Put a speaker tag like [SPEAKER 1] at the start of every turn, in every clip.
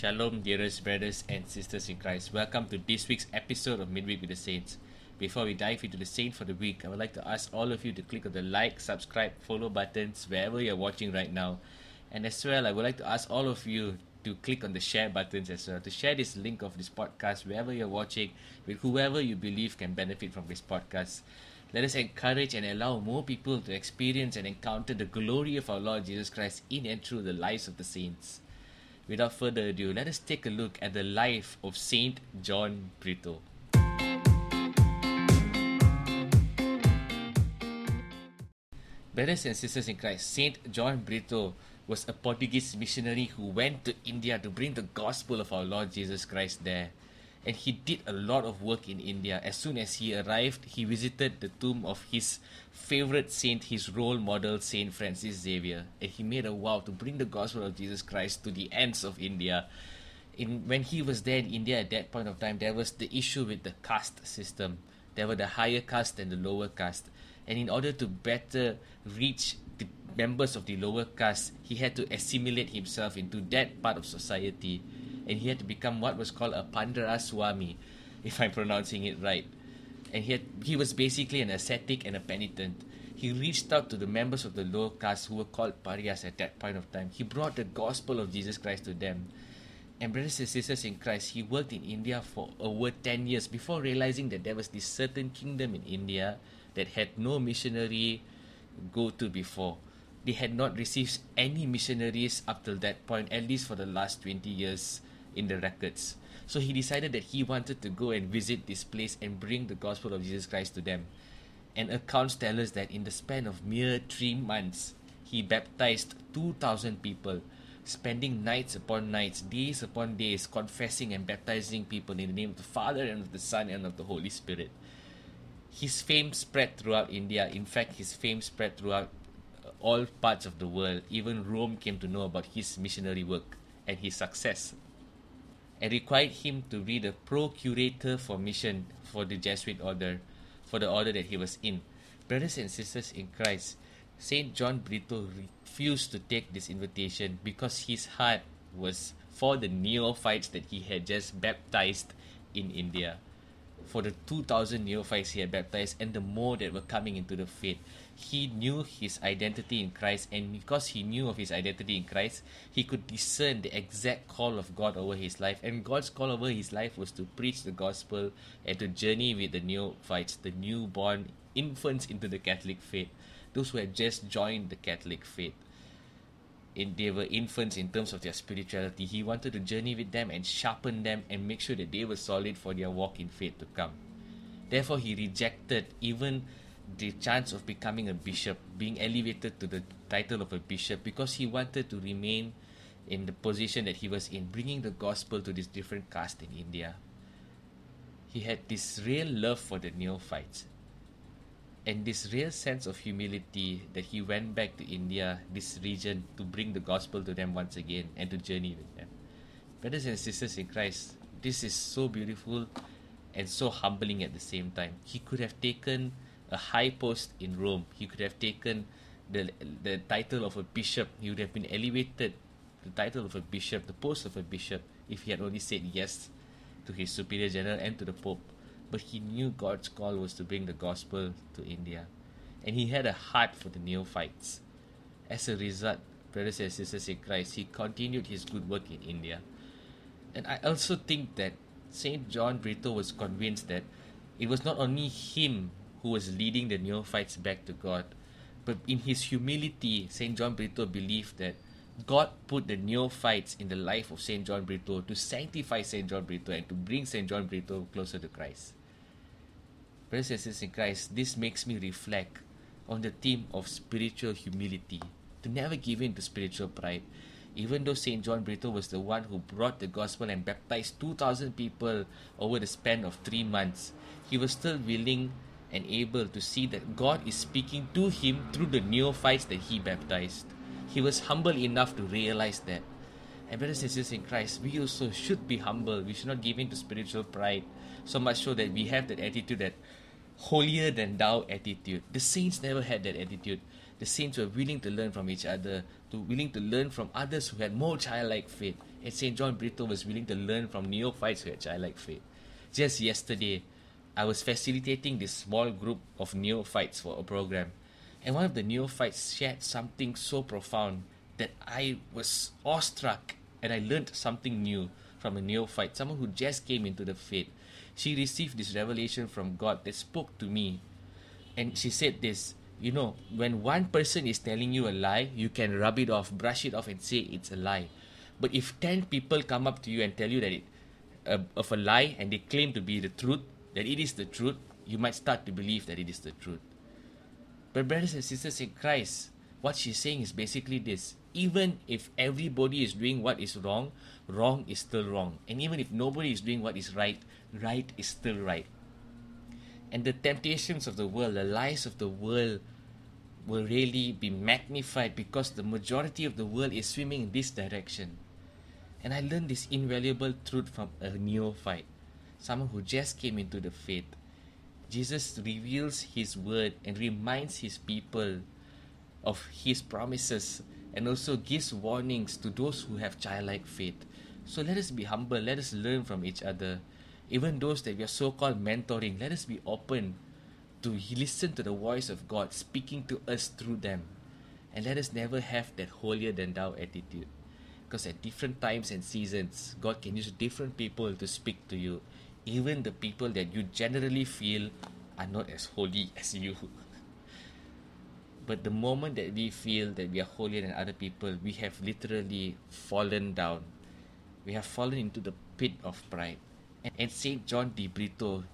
[SPEAKER 1] Shalom, dearest brothers and sisters in Christ. Welcome to this week's episode of Midweek with the Saints. Before we dive into the Saint for the week, I would like to ask all of you to click on the like, subscribe, follow buttons wherever you're watching right now. And as well, I would like to ask all of you to click on the share buttons as well to share this link of this podcast wherever you're watching with whoever you believe can benefit from this podcast. Let us encourage and allow more people to experience and encounter the glory of our Lord Jesus Christ in and through the lives of the saints without further ado, let us take a look at the life of Saint John Brito. Brothers and sisters in Christ, Saint John Brito was a Portuguese missionary who went to India to bring the gospel of our Lord Jesus Christ there and he did a lot of work in India. As soon as he arrived, he visited the tomb of his favorite saint, his role model, Saint Francis Xavier, and he made a vow to bring the gospel of Jesus Christ to the ends of India. In when he was there in India at that point of time, there was the issue with the caste system. There were the higher caste and the lower caste, and in order to better reach the members of the lower caste, he had to assimilate himself into that part of society and he had to become what was called a Pandaraswami, if I'm pronouncing it right. And he, had, he was basically an ascetic and a penitent. He reached out to the members of the lower caste who were called pariahs at that point of time. He brought the gospel of Jesus Christ to them. And brothers and sisters in Christ, he worked in India for over 10 years before realizing that there was this certain kingdom in India that had no missionary go to before. They had not received any missionaries up till that point, at least for the last 20 years in the records. So he decided that he wanted to go and visit this place and bring the gospel of Jesus Christ to them. And accounts tell us that in the span of mere three months, he baptized 2,000 people, spending nights upon nights, days upon days, confessing and baptizing people in the name of the Father and of the Son and of the Holy Spirit. His fame spread throughout India. In fact, his fame spread throughout uh, all parts of the world. Even Rome came to know about his missionary work and his success and required him to be the procurator for mission for the Jesuit order, for the order that he was in. Brothers and sisters in Christ, Saint John Brito refused to take this invitation because his heart was for the neophytes that he had just baptized in India. For the 2,000 neophytes he had baptized and the more that were coming into the faith he knew his identity in Christ, and because he knew of his identity in Christ, he could discern the exact call of God over his life. And God's call over his life was to preach the gospel and to journey with the neophytes, the newborn infants into the Catholic faith, those who had just joined the Catholic faith. In, they were infants in terms of their spirituality. He wanted to journey with them and sharpen them and make sure that they were solid for their walk in faith to come. Therefore, he rejected even the chance of becoming a bishop, being elevated to the title of a bishop, because he wanted to remain in the position that he was in, bringing the gospel to this different caste in India. He had this real love for the neophytes and this real sense of humility that he went back to India, this region, to bring the gospel to them once again and to journey with them. Brothers and sisters in Christ, this is so beautiful and so humbling at the same time. He could have taken a high post in Rome. He could have taken the the title of a bishop. He would have been elevated the title of a bishop, the post of a bishop, if he had only said yes to his superior general and to the Pope. But he knew God's call was to bring the gospel to India. And he had a heart for the neophytes. As a result, brothers and sisters in Christ, he continued his good work in India. And I also think that Saint John Brito was convinced that it was not only him who was leading the neophytes back to God. But in his humility, St. John Brito believed that God put the neophytes in the life of St. John Brito to sanctify St. John Brito and to bring St. John Brito closer to Christ. And sisters in Christ, this makes me reflect on the theme of spiritual humility, to never give in to spiritual pride. Even though St. John Brito was the one who brought the gospel and baptized 2,000 people over the span of three months, he was still willing and able to see that God is speaking to him through the neophytes that he baptized. He was humble enough to realize that. And brothers and sisters in Christ, we also should be humble. We should not give in to spiritual pride, so much so that we have that attitude that holier than thou attitude. The saints never had that attitude. The saints were willing to learn from each other, to willing to learn from others who had more childlike faith. And St. John Brito was willing to learn from neophytes who had childlike faith. Just yesterday, I was facilitating this small group of neophytes for a program. And one of the neophytes shared something so profound that I was awestruck and I learned something new from a neophyte, someone who just came into the faith. She received this revelation from God that spoke to me. And she said this you know, when one person is telling you a lie, you can rub it off, brush it off, and say it's a lie. But if 10 people come up to you and tell you that it, uh, of a lie and they claim to be the truth, that it is the truth, you might start to believe that it is the truth. But, brothers and sisters in Christ, what she's saying is basically this even if everybody is doing what is wrong, wrong is still wrong. And even if nobody is doing what is right, right is still right. And the temptations of the world, the lies of the world, will really be magnified because the majority of the world is swimming in this direction. And I learned this invaluable truth from a neophyte, someone who just came into the faith. Jesus reveals his word and reminds his people of his promises and also gives warnings to those who have childlike faith. So let us be humble, let us learn from each other. Even those that we are so called mentoring, let us be open to listen to the voice of God speaking to us through them. And let us never have that holier than thou attitude. Because at different times and seasons, God can use different people to speak to you. Even the people that you generally feel are not as holy as you. But the moment that we feel that we are holier than other people, we have literally fallen down. We have fallen into the pit of pride. And, St. John de Brito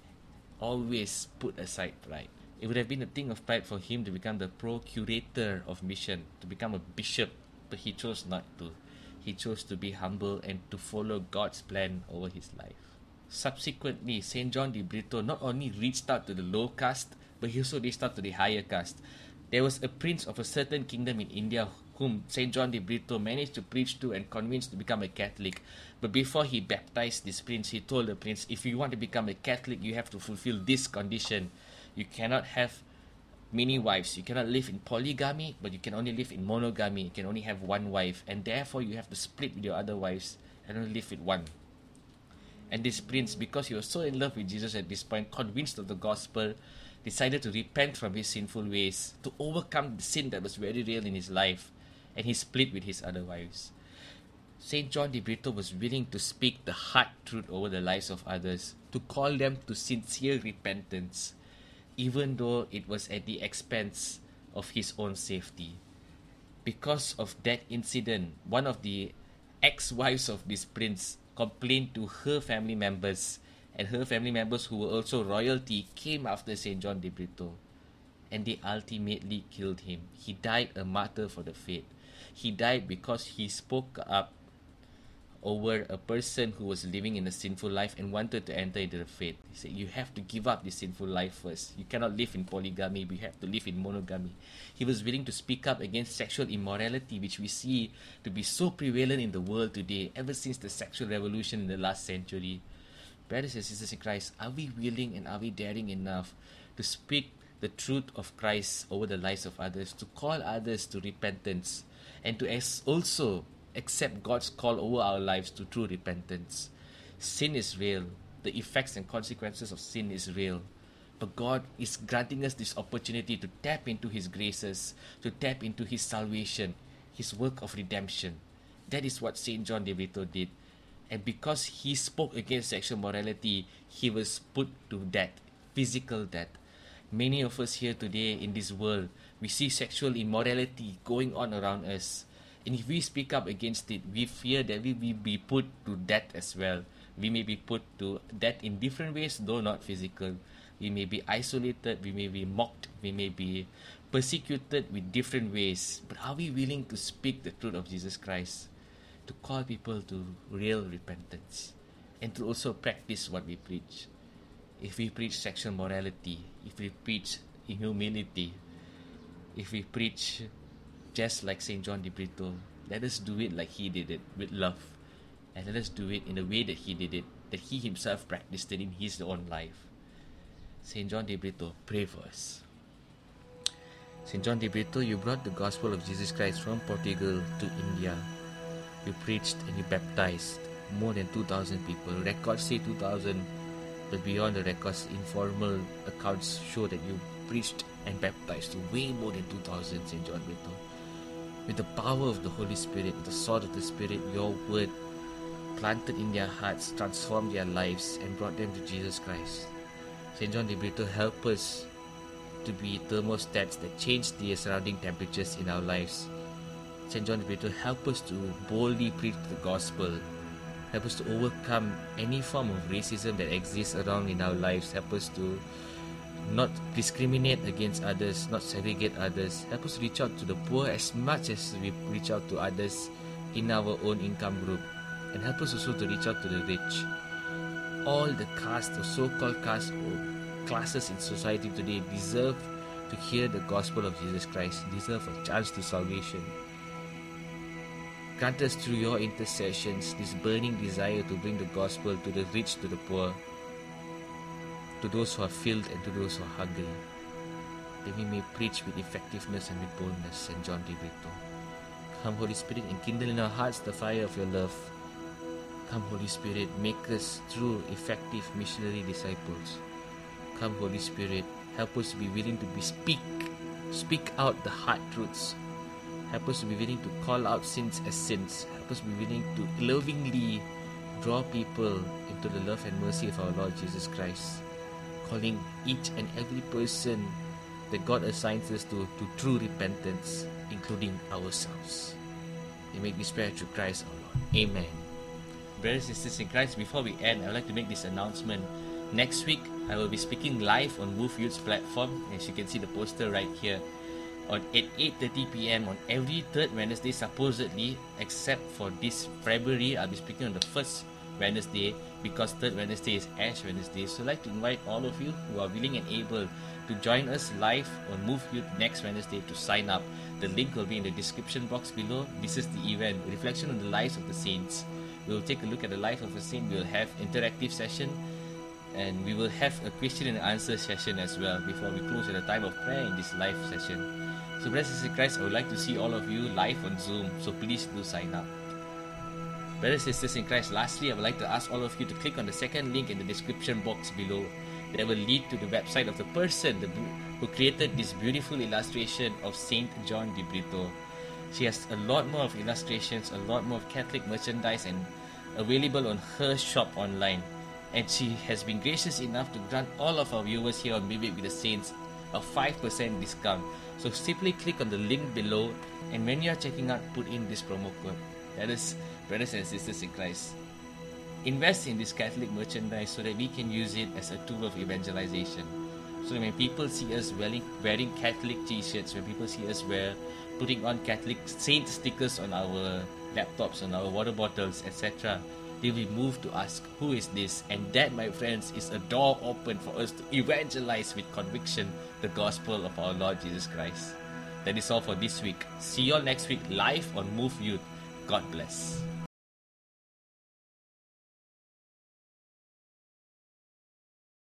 [SPEAKER 1] always put aside pride. It would have been a thing of pride for him to become the procurator of mission, to become a bishop, but he chose not to. He chose to be humble and to follow God's plan over his life. Subsequently, St. John de Brito not only reached out to the low caste, but he also reached out to the higher caste. There was a prince of a certain kingdom in India whom St. John de Brito managed to preach to and convince to become a Catholic. But before he baptized this prince, he told the prince, if you want to become a Catholic, you have to fulfill this condition. You cannot have many wives. You cannot live in polygamy, but you can only live in monogamy. You can only have one wife. And therefore, you have to split with your other wives and only live with one. And this prince, because he was so in love with Jesus at this point, convinced of the gospel, decided to repent from his sinful ways, to overcome the sin that was very real in his life, and he split with his other wives. St. John de Brito was willing to speak the hard truth over the lives of others, to call them to sincere repentance, even though it was at the expense of his own safety. Because of that incident, one of the ex wives of this prince complained to her family members and her family members who were also royalty came after St. John de Brito and they ultimately killed him. He died a martyr for the faith. He died because he spoke up over a person who was living in a sinful life and wanted to enter into the faith. He said, You have to give up this sinful life first. You cannot live in polygamy, you have to live in monogamy. He was willing to speak up against sexual immorality, which we see to be so prevalent in the world today, ever since the sexual revolution in the last century brothers and sisters in Christ, are we willing and are we daring enough to speak the truth of Christ over the lives of others, to call others to repentance, and to also accept God's call over our lives to true repentance? Sin is real. The effects and consequences of sin is real. But God is granting us this opportunity to tap into His graces, to tap into His salvation, His work of redemption. That is what St. John de Brito did and because he spoke against sexual morality, he was put to death, physical death. Many of us here today in this world, we see sexual immorality going on around us. And if we speak up against it, we fear that we will be put to death as well. We may be put to death in different ways, though not physical. We may be isolated, we may be mocked, we may be persecuted with different ways. But are we willing to speak the truth of Jesus Christ? to call people to real repentance and to also practice what we preach. If we preach sexual morality, if we preach humility, if we preach just like St. John de Brito, let us do it like he did it with love. And let us do it in the way that he did it, that he himself practiced it in his own life. St. John de Brito, pray for us. St. John de Brito, you brought the gospel of Jesus Christ from Portugal to India. You preached and you baptized more than 2,000 people. Records say 2,000, but beyond the records, informal accounts show that you preached and baptized way more than 2,000, St. John de Brito. With the power of the Holy Spirit, the sword of the Spirit, your word planted in their hearts, transformed their lives, and brought them to Jesus Christ. St. John de Brito, help us to be thermostats that change the surrounding temperatures in our lives. St. John de Brito, help us to boldly preach the gospel. Help us to overcome any form of racism that exists around in our lives. Help us to not discriminate against others, not segregate others. Help us reach out to the poor as much as we reach out to others in our own income group. And help us also to reach out to the rich. All the caste or so called caste or classes in society today deserve to hear the gospel of Jesus Christ, deserve a chance to salvation. Grant us through your intercessions this burning desire to bring the gospel to the rich, to the poor, to those who are filled and to those who are hungry, that we may preach with effectiveness and with boldness, St. John de. Come, Holy Spirit, and kindle in our hearts the fire of your love. Come, Holy Spirit, make us true, effective missionary disciples. Come, Holy Spirit, help us to be willing to be speak, speak out the hard truths. Help us to be willing to call out sins as sins. Help us to be willing to lovingly draw people into the love and mercy of our Lord Jesus Christ, calling each and every person that God assigns us to to true repentance, including ourselves. We make this prayer through Christ our Lord. Amen. Brothers and sisters in Christ, before we end, I would like to make this announcement. Next week, I will be speaking live on Move Youth's platform. As you can see the poster right here. On at 8.30 p.m. on every third Wednesday, supposedly, except for this February, I'll be speaking on the first Wednesday because third Wednesday is Ash Wednesday. So I'd like to invite all of you who are willing and able to join us live on Move Youth next Wednesday to sign up. The link will be in the description box below. This is the event, reflection on the lives of the saints. We'll take a look at the life of a saint. We'll have interactive session and we will have a question and answer session as well before we close at the time of prayer in this live session. So, brothers and Christ, I would like to see all of you live on Zoom, so please do sign up. Brothers sisters in Christ, lastly, I would like to ask all of you to click on the second link in the description box below that will lead to the website of the person who created this beautiful illustration of Saint John de Brito. She has a lot more of illustrations, a lot more of Catholic merchandise, and available on her shop online and she has been gracious enough to grant all of our viewers here on Midweek with the Saints a 5% discount. So simply click on the link below and when you are checking out, put in this promo code. That is, brothers and sisters in Christ. Invest in this Catholic merchandise so that we can use it as a tool of evangelization. So when people see us wearing, wearing Catholic t-shirts, when people see us wear putting on Catholic saint stickers on our laptops, on our water bottles, etc., they will move to ask, Who is this? And that, my friends, is a door open for us to evangelize with conviction the gospel of our Lord Jesus Christ. That is all for this week. See you all next week live on Move Youth. God bless.